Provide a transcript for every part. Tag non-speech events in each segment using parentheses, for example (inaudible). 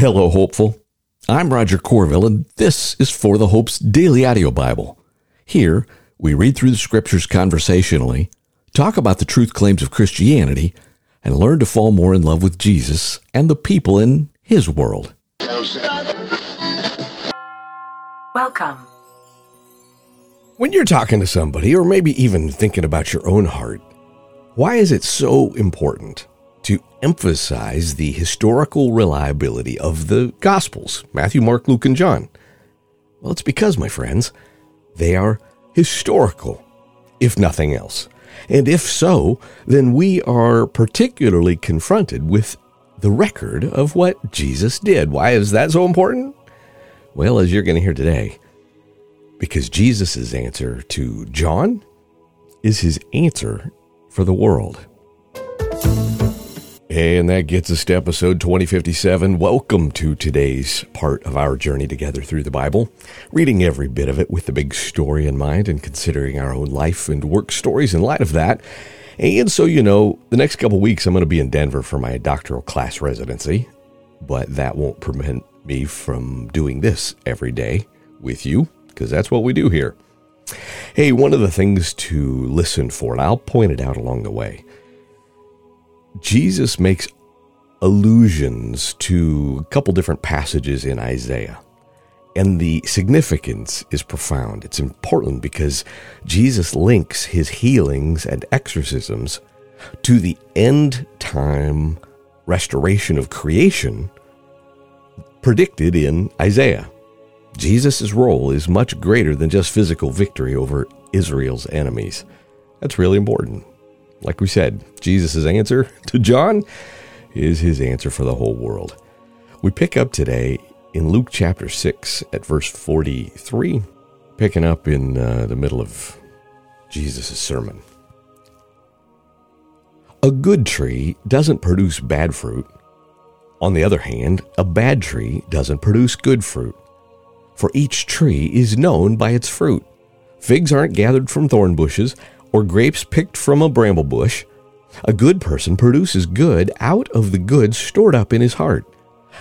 Hello, hopeful. I'm Roger Corville, and this is For the Hope's Daily Audio Bible. Here, we read through the scriptures conversationally, talk about the truth claims of Christianity, and learn to fall more in love with Jesus and the people in His world. Welcome. When you're talking to somebody, or maybe even thinking about your own heart, why is it so important to emphasize the historical reliability of the Gospels Matthew, Mark, Luke, and John? Well, it's because, my friends, they are historical, if nothing else. And if so, then we are particularly confronted with the record of what Jesus did. Why is that so important? Well, as you're going to hear today, because Jesus' answer to John is his answer for the world. And that gets us to episode 2057. Welcome to today's part of our journey together through the Bible, reading every bit of it with the big story in mind and considering our own life and work stories in light of that. And so, you know, the next couple weeks I'm going to be in Denver for my doctoral class residency, but that won't prevent me from doing this every day with you, because that's what we do here. Hey, one of the things to listen for, and I'll point it out along the way Jesus makes allusions to a couple different passages in Isaiah. And the significance is profound. It's important because Jesus links his healings and exorcisms to the end time restoration of creation predicted in Isaiah. Jesus' role is much greater than just physical victory over Israel's enemies. That's really important. Like we said, Jesus' answer (laughs) to John is his answer for the whole world. We pick up today in Luke chapter 6 at verse 43, picking up in uh, the middle of Jesus' sermon. A good tree doesn't produce bad fruit. On the other hand, a bad tree doesn't produce good fruit. For each tree is known by its fruit. Figs aren't gathered from thorn bushes, or grapes picked from a bramble bush. A good person produces good out of the good stored up in his heart.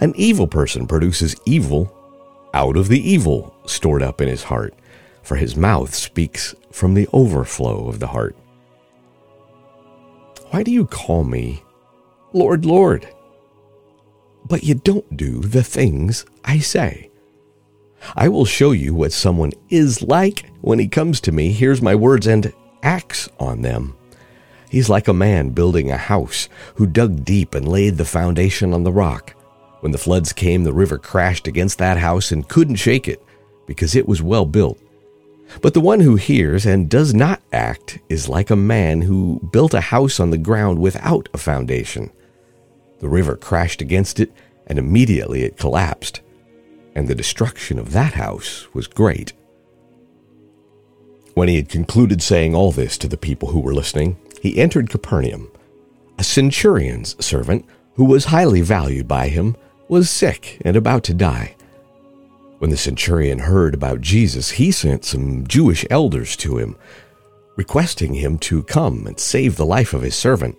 An evil person produces evil out of the evil stored up in his heart, for his mouth speaks from the overflow of the heart. Why do you call me Lord, Lord? But you don't do the things I say. I will show you what someone is like when he comes to me, hears my words, and acts on them. He's like a man building a house who dug deep and laid the foundation on the rock. When the floods came, the river crashed against that house and couldn't shake it because it was well built. But the one who hears and does not act is like a man who built a house on the ground without a foundation. The river crashed against it, and immediately it collapsed, and the destruction of that house was great. When he had concluded saying all this to the people who were listening, he entered Capernaum. A centurion's servant, who was highly valued by him, was sick and about to die. When the centurion heard about Jesus, he sent some Jewish elders to him, requesting him to come and save the life of his servant.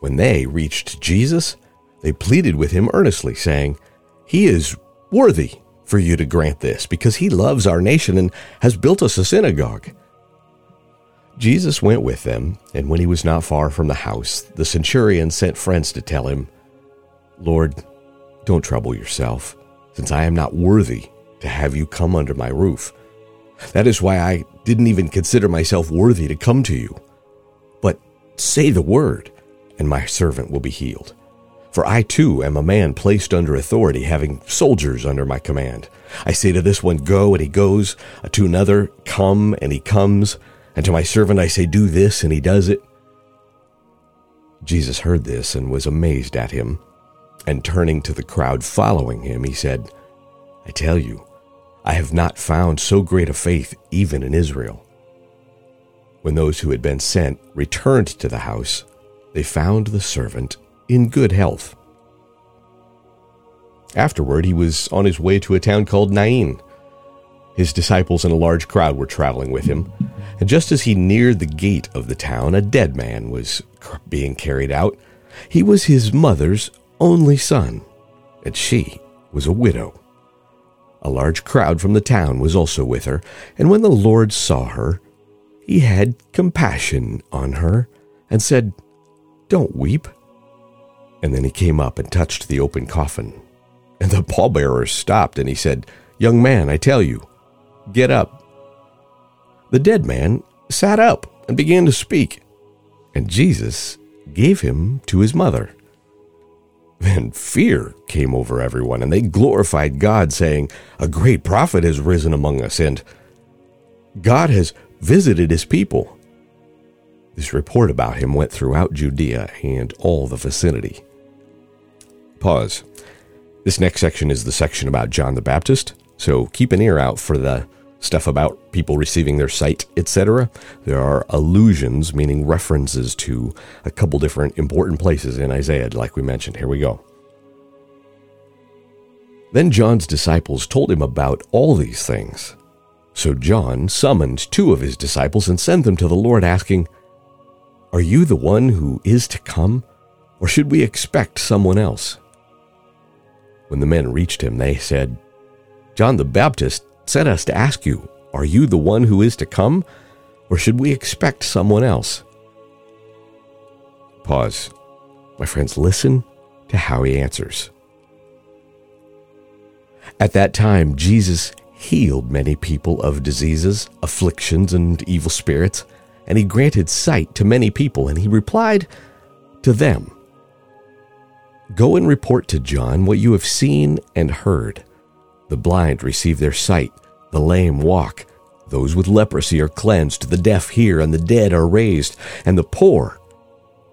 When they reached Jesus, they pleaded with him earnestly, saying, He is worthy for you to grant this, because he loves our nation and has built us a synagogue. Jesus went with them, and when he was not far from the house, the centurion sent friends to tell him, Lord, don't trouble yourself, since I am not worthy to have you come under my roof. That is why I didn't even consider myself worthy to come to you. But say the word, and my servant will be healed. For I too am a man placed under authority, having soldiers under my command. I say to this one, Go, and he goes, uh, to another, Come, and he comes, and to my servant I say, Do this, and he does it. Jesus heard this and was amazed at him. And turning to the crowd following him, he said, I tell you, I have not found so great a faith even in Israel. When those who had been sent returned to the house, they found the servant in good health. Afterward, he was on his way to a town called Nain. His disciples and a large crowd were traveling with him, and just as he neared the gate of the town, a dead man was being carried out. He was his mother's only son, and she was a widow. A large crowd from the town was also with her, and when the Lord saw her, he had compassion on her and said, Don't weep. And then he came up and touched the open coffin. And the pallbearers stopped, and he said, Young man, I tell you, get up. The dead man sat up and began to speak, and Jesus gave him to his mother. Then fear came over everyone, and they glorified God, saying, A great prophet has risen among us, and God has visited his people. This report about him went throughout Judea and all the vicinity. Pause. This next section is the section about John the Baptist, so keep an ear out for the stuff about people receiving their sight, etc. There are allusions, meaning references to a couple different important places in Isaiah, like we mentioned. Here we go. Then John's disciples told him about all these things. So John summoned two of his disciples and sent them to the Lord, asking, Are you the one who is to come, or should we expect someone else? When the men reached him, they said, John the Baptist sent us to ask you, Are you the one who is to come, or should we expect someone else? Pause. My friends, listen to how he answers. At that time, Jesus healed many people of diseases, afflictions, and evil spirits, and he granted sight to many people, and he replied to them Go and report to John what you have seen and heard. The blind receive their sight, the lame walk, those with leprosy are cleansed, the deaf hear, and the dead are raised, and the poor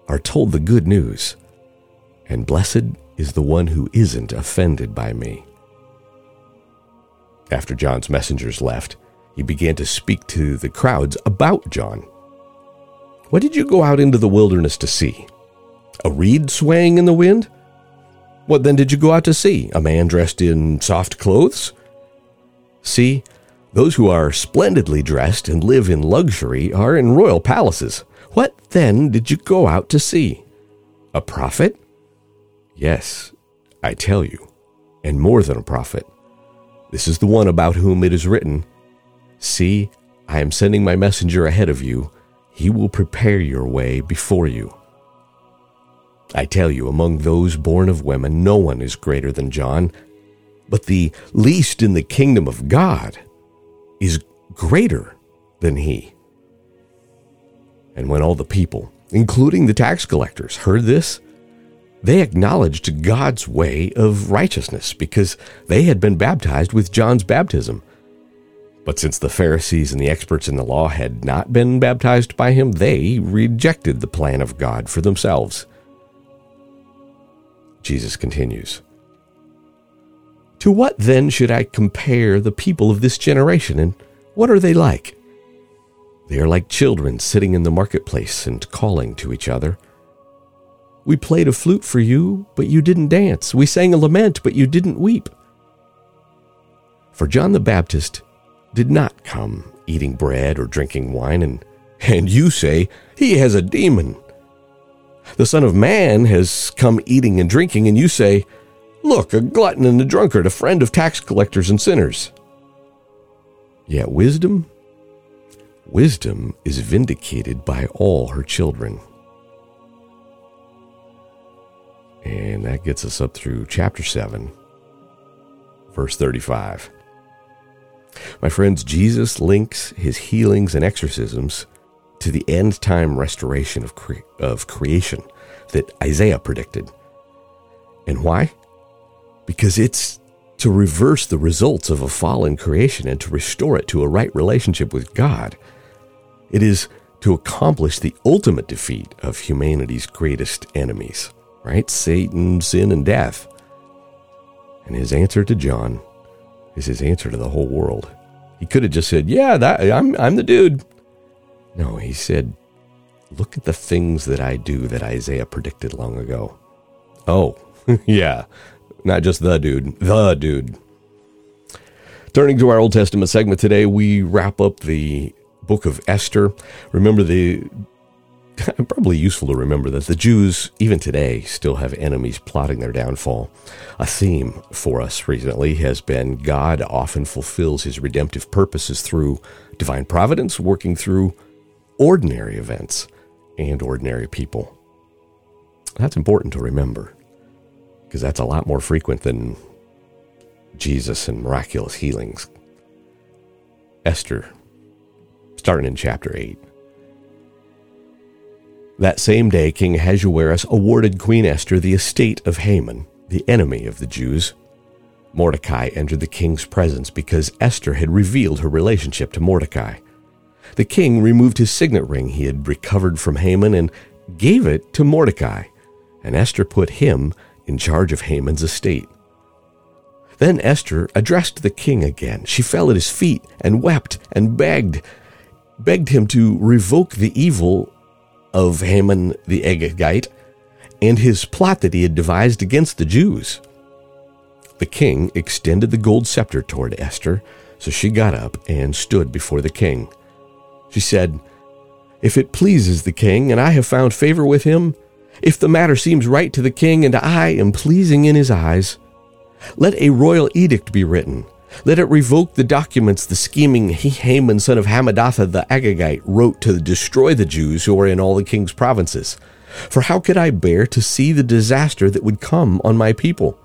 are told the good news. And blessed is the one who isn't offended by me. After John's messengers left, he began to speak to the crowds about John. What did you go out into the wilderness to see? A reed swaying in the wind? What then did you go out to see? A man dressed in soft clothes? See, those who are splendidly dressed and live in luxury are in royal palaces. What then did you go out to see? A prophet? Yes, I tell you, and more than a prophet. This is the one about whom it is written See, I am sending my messenger ahead of you. He will prepare your way before you. I tell you, among those born of women, no one is greater than John, but the least in the kingdom of God is greater than he. And when all the people, including the tax collectors, heard this, they acknowledged God's way of righteousness because they had been baptized with John's baptism. But since the Pharisees and the experts in the law had not been baptized by him, they rejected the plan of God for themselves. Jesus continues To what then should I compare the people of this generation, and what are they like? They are like children sitting in the marketplace and calling to each other. We played a flute for you, but you didn't dance. We sang a lament, but you didn't weep. For John the Baptist did not come eating bread or drinking wine, and, and you say, He has a demon. The Son of Man has come eating and drinking, and you say, Look, a glutton and a drunkard, a friend of tax collectors and sinners. Yet wisdom, wisdom is vindicated by all her children. And that gets us up through chapter 7, verse 35. My friends, Jesus links his healings and exorcisms to the end time restoration of, cre- of creation that Isaiah predicted. And why? Because it's to reverse the results of a fallen creation and to restore it to a right relationship with God. It is to accomplish the ultimate defeat of humanity's greatest enemies, right? Satan, sin, and death. And his answer to John is his answer to the whole world. He could have just said, "Yeah, that I'm I'm the dude." No, he said, Look at the things that I do that Isaiah predicted long ago. Oh, (laughs) yeah, not just the dude, the dude. Turning to our Old Testament segment today, we wrap up the book of Esther. Remember, the (laughs) probably useful to remember that the Jews, even today, still have enemies plotting their downfall. A theme for us recently has been God often fulfills his redemptive purposes through divine providence, working through ordinary events and ordinary people. That's important to remember because that's a lot more frequent than Jesus and miraculous healings. Esther, starting in chapter 8. That same day, King Ahasuerus awarded Queen Esther the estate of Haman, the enemy of the Jews. Mordecai entered the king's presence because Esther had revealed her relationship to Mordecai. The king removed his signet ring he had recovered from Haman and gave it to Mordecai, and Esther put him in charge of Haman's estate. Then Esther addressed the king again. She fell at his feet and wept and begged, begged him to revoke the evil of Haman the Agagite and his plot that he had devised against the Jews. The king extended the gold scepter toward Esther, so she got up and stood before the king. She said, If it pleases the king, and I have found favor with him, if the matter seems right to the king, and I am pleasing in his eyes, let a royal edict be written let it revoke the documents the scheming Haman, son of Hammedatha the Agagite, wrote to destroy the Jews who are in all the king's provinces. For how could I bear to see the disaster that would come on my people?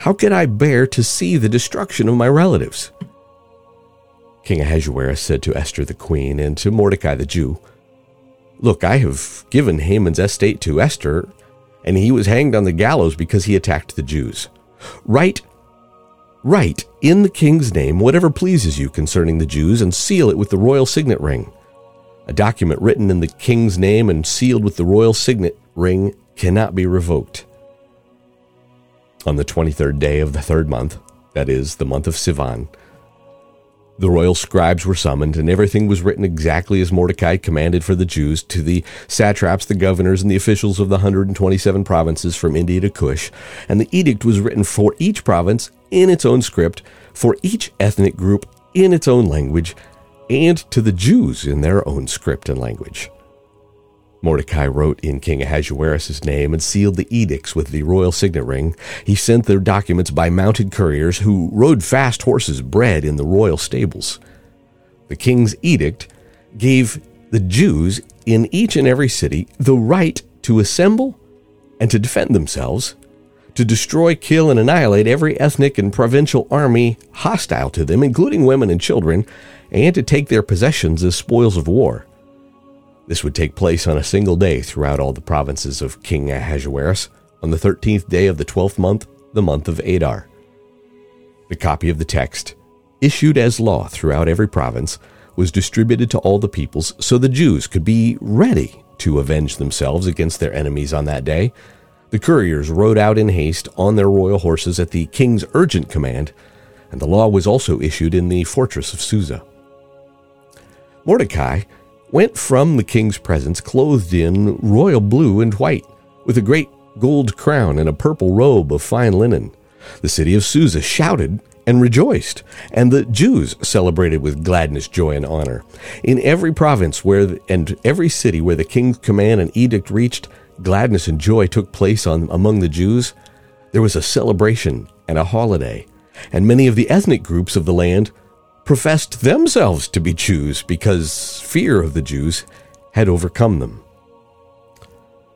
How could I bear to see the destruction of my relatives? King Ahasuerus said to Esther the queen and to Mordecai the Jew, Look, I have given Haman's estate to Esther, and he was hanged on the gallows because he attacked the Jews. Write Write, in the king's name, whatever pleases you concerning the Jews, and seal it with the royal signet ring. A document written in the king's name and sealed with the royal signet ring cannot be revoked. On the 23rd day of the third month, that is, the month of Sivan, the royal scribes were summoned, and everything was written exactly as Mordecai commanded for the Jews to the satraps, the governors, and the officials of the 127 provinces from India to Cush. And the edict was written for each province in its own script, for each ethnic group in its own language, and to the Jews in their own script and language. Mordecai wrote in King Ahasuerus' name and sealed the edicts with the royal signet ring. He sent their documents by mounted couriers who rode fast horses bred in the royal stables. The king's edict gave the Jews in each and every city the right to assemble and to defend themselves, to destroy, kill, and annihilate every ethnic and provincial army hostile to them, including women and children, and to take their possessions as spoils of war. This would take place on a single day throughout all the provinces of King Ahasuerus, on the thirteenth day of the twelfth month, the month of Adar. The copy of the text, issued as law throughout every province, was distributed to all the peoples so the Jews could be ready to avenge themselves against their enemies on that day. The couriers rode out in haste on their royal horses at the king's urgent command, and the law was also issued in the fortress of Susa. Mordecai went from the king's presence clothed in royal blue and white, with a great gold crown and a purple robe of fine linen. The city of Susa shouted and rejoiced, and the Jews celebrated with gladness, joy, and honor. In every province where the, and every city where the king's command and edict reached, gladness and joy took place on, among the Jews. There was a celebration and a holiday, and many of the ethnic groups of the land professed themselves to be Jews because fear of the Jews had overcome them.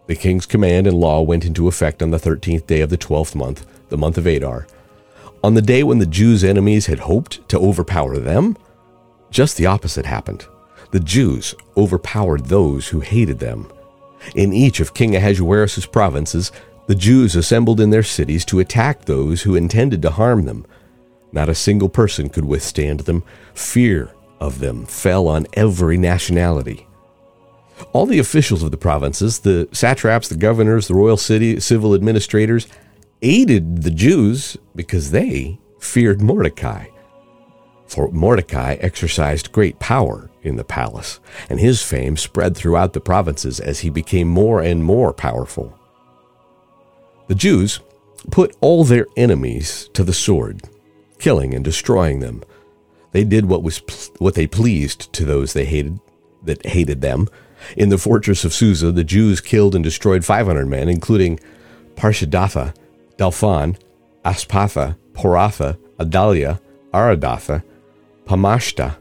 The king's command and law went into effect on the thirteenth day of the twelfth month, the month of Adar. On the day when the Jews' enemies had hoped to overpower them, just the opposite happened. The Jews overpowered those who hated them. In each of King Ahasuerus' provinces, the Jews assembled in their cities to attack those who intended to harm them. Not a single person could withstand them. Fear of them fell on every nationality. All the officials of the provinces, the satraps, the governors, the royal city, civil administrators, aided the Jews because they feared Mordecai. For Mordecai exercised great power in the palace, and his fame spread throughout the provinces as he became more and more powerful. The Jews put all their enemies to the sword killing and destroying them. They did what was what they pleased to those they hated that hated them, In the fortress of Susa, the Jews killed and destroyed 500 men, including Parshandatha, Dalphon, Aspatha, Poratha, Adalia, Aridatha, Parmashta,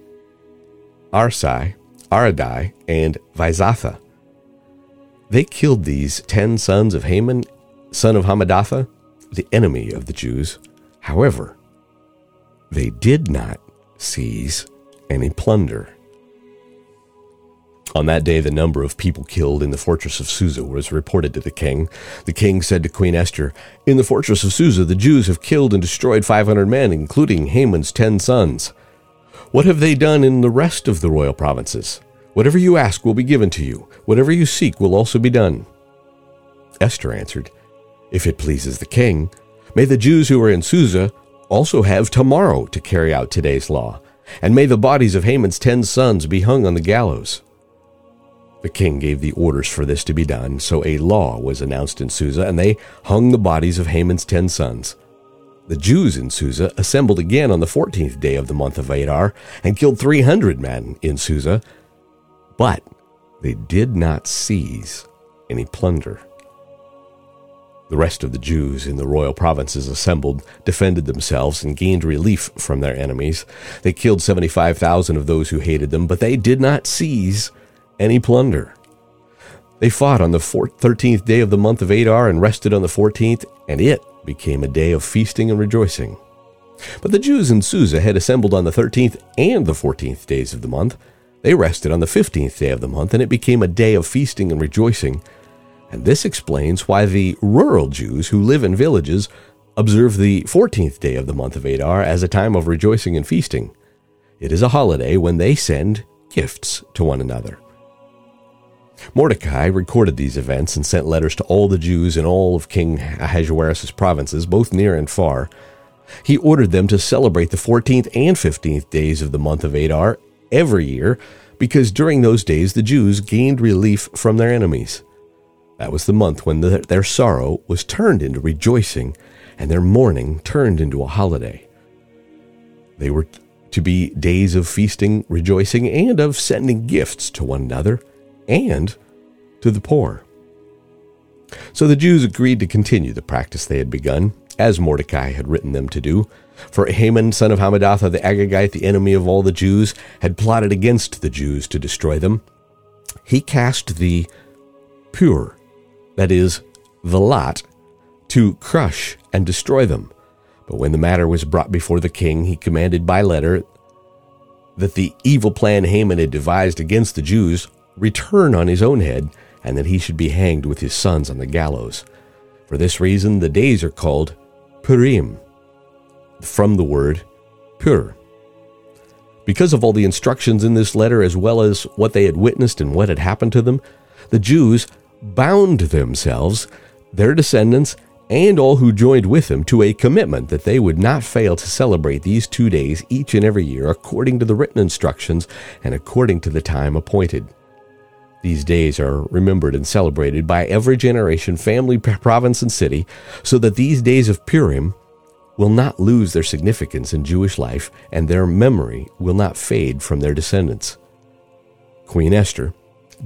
Arisai, Aridai, and Vaizatha. They killed these ten sons of Haman, son of Hammedatha, the enemy of the Jews. However, they did not seize any plunder. On that day, the number of people killed in the fortress of Susa was reported to the king. The king said to Queen Esther, In the fortress of Susa, the Jews have killed and destroyed 500 men, including Haman's ten sons. What have they done in the rest of the royal provinces? Whatever you ask will be given to you. Whatever you seek will also be done. Esther answered, If it pleases the king, may the Jews who are in Susa also have tomorrow to carry out today's law, and may the bodies of Haman's ten sons be hung on the gallows. The king gave the orders for this to be done, so a law was announced in Susa, and they hung the bodies of Haman's ten sons. The Jews in Susa assembled again on the fourteenth day of the month of Adar and killed three hundred men in Susa, but they did not seize any plunder. The rest of the Jews in the royal provinces assembled, defended themselves, and gained relief from their enemies. They killed 75,000 of those who hated them, but they did not seize any plunder. They fought on the 13th day of the month of Adar and rested on the 14th, and it became a day of feasting and rejoicing. But the Jews in Susa had assembled on the 13th and the 14th days of the month. They rested on the 15th day of the month, and it became a day of feasting and rejoicing. And this explains why the rural Jews who live in villages observe the 14th day of the month of Adar as a time of rejoicing and feasting. It is a holiday when they send gifts to one another. Mordecai recorded these events and sent letters to all the Jews in all of King Ahasuerus' provinces, both near and far. He ordered them to celebrate the 14th and 15th days of the month of Adar every year because during those days the Jews gained relief from their enemies. That was the month when the, their sorrow was turned into rejoicing and their mourning turned into a holiday. They were to be days of feasting, rejoicing, and of sending gifts to one another and to the poor. So the Jews agreed to continue the practice they had begun, as Mordecai had written them to do. For Haman, son of Hammedatha the Agagite, the enemy of all the Jews, had plotted against the Jews to destroy them. He cast the pur, that is, the lot, to crush and destroy them. But when the matter was brought before the king, he commanded by letter that the evil plan Haman had devised against the Jews return on his own head, and that he should be hanged with his sons on the gallows. For this reason, the days are called Purim, from the word pur. Because of all the instructions in this letter, as well as what they had witnessed and what had happened to them, the Jews bound themselves, their descendants, and all who joined with them to a commitment that they would not fail to celebrate these two days each and every year according to the written instructions and according to the time appointed. These days are remembered and celebrated by every generation, family, province, and city, so that these days of Purim will not lose their significance in Jewish life and their memory will not fade from their descendants. Queen Esther,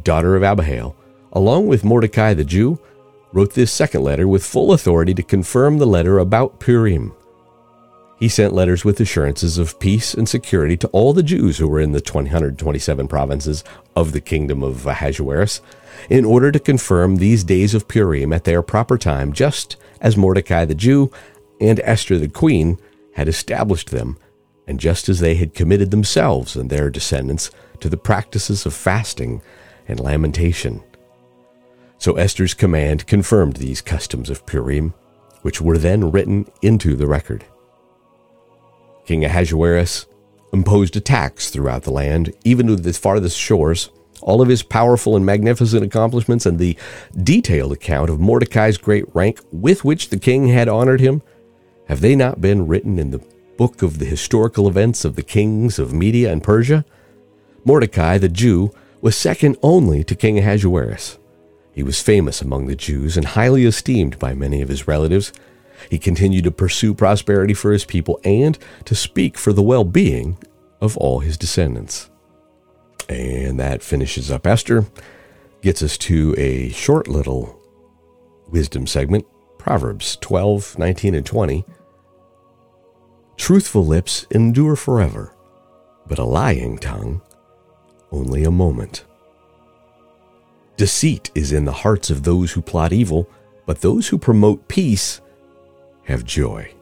daughter of Abihail, along with Mordecai the Jew, wrote this second letter with full authority to confirm the letter about Purim. He sent letters with assurances of peace and security to all the Jews who were in the 127 provinces of the kingdom of Ahasuerus, in order to confirm these days of Purim at their proper time, just as Mordecai the Jew and Esther the queen had established them, and just as they had committed themselves and their descendants to the practices of fasting and lamentation. So Esther's command confirmed these customs of Purim, which were then written into the record. King Ahasuerus imposed a tax throughout the land, even to the farthest shores. All of his powerful and magnificent accomplishments and the detailed account of Mordecai's great rank with which the king had honored him, have they not been written in the book of the historical events of the kings of Media and Persia? Mordecai, the Jew, was second only to King Ahasuerus. He was famous among the Jews and highly esteemed by many of his relatives. He continued to pursue prosperity for his people and to speak for the well being of all his descendants. And that finishes up Esther. gets us to a short little wisdom segment Proverbs 12, 19, and 20. Truthful lips endure forever, but a lying tongue only a moment. Deceit is in the hearts of those who plot evil, but those who promote peace have joy.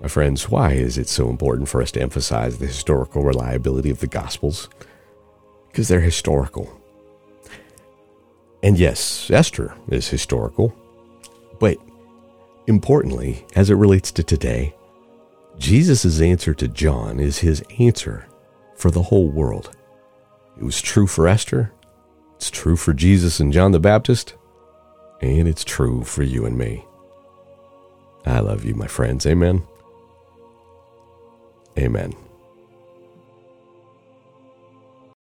My friends, why is it so important for us to emphasize the historical reliability of the Gospels? Because they're historical. And yes, Esther is historical, but importantly, as it relates to today, Jesus' answer to John is his answer for the whole world. It was true for Esther, it's true for Jesus and John the Baptist, and it's true for you and me. I love you, my friends. Amen. Amen.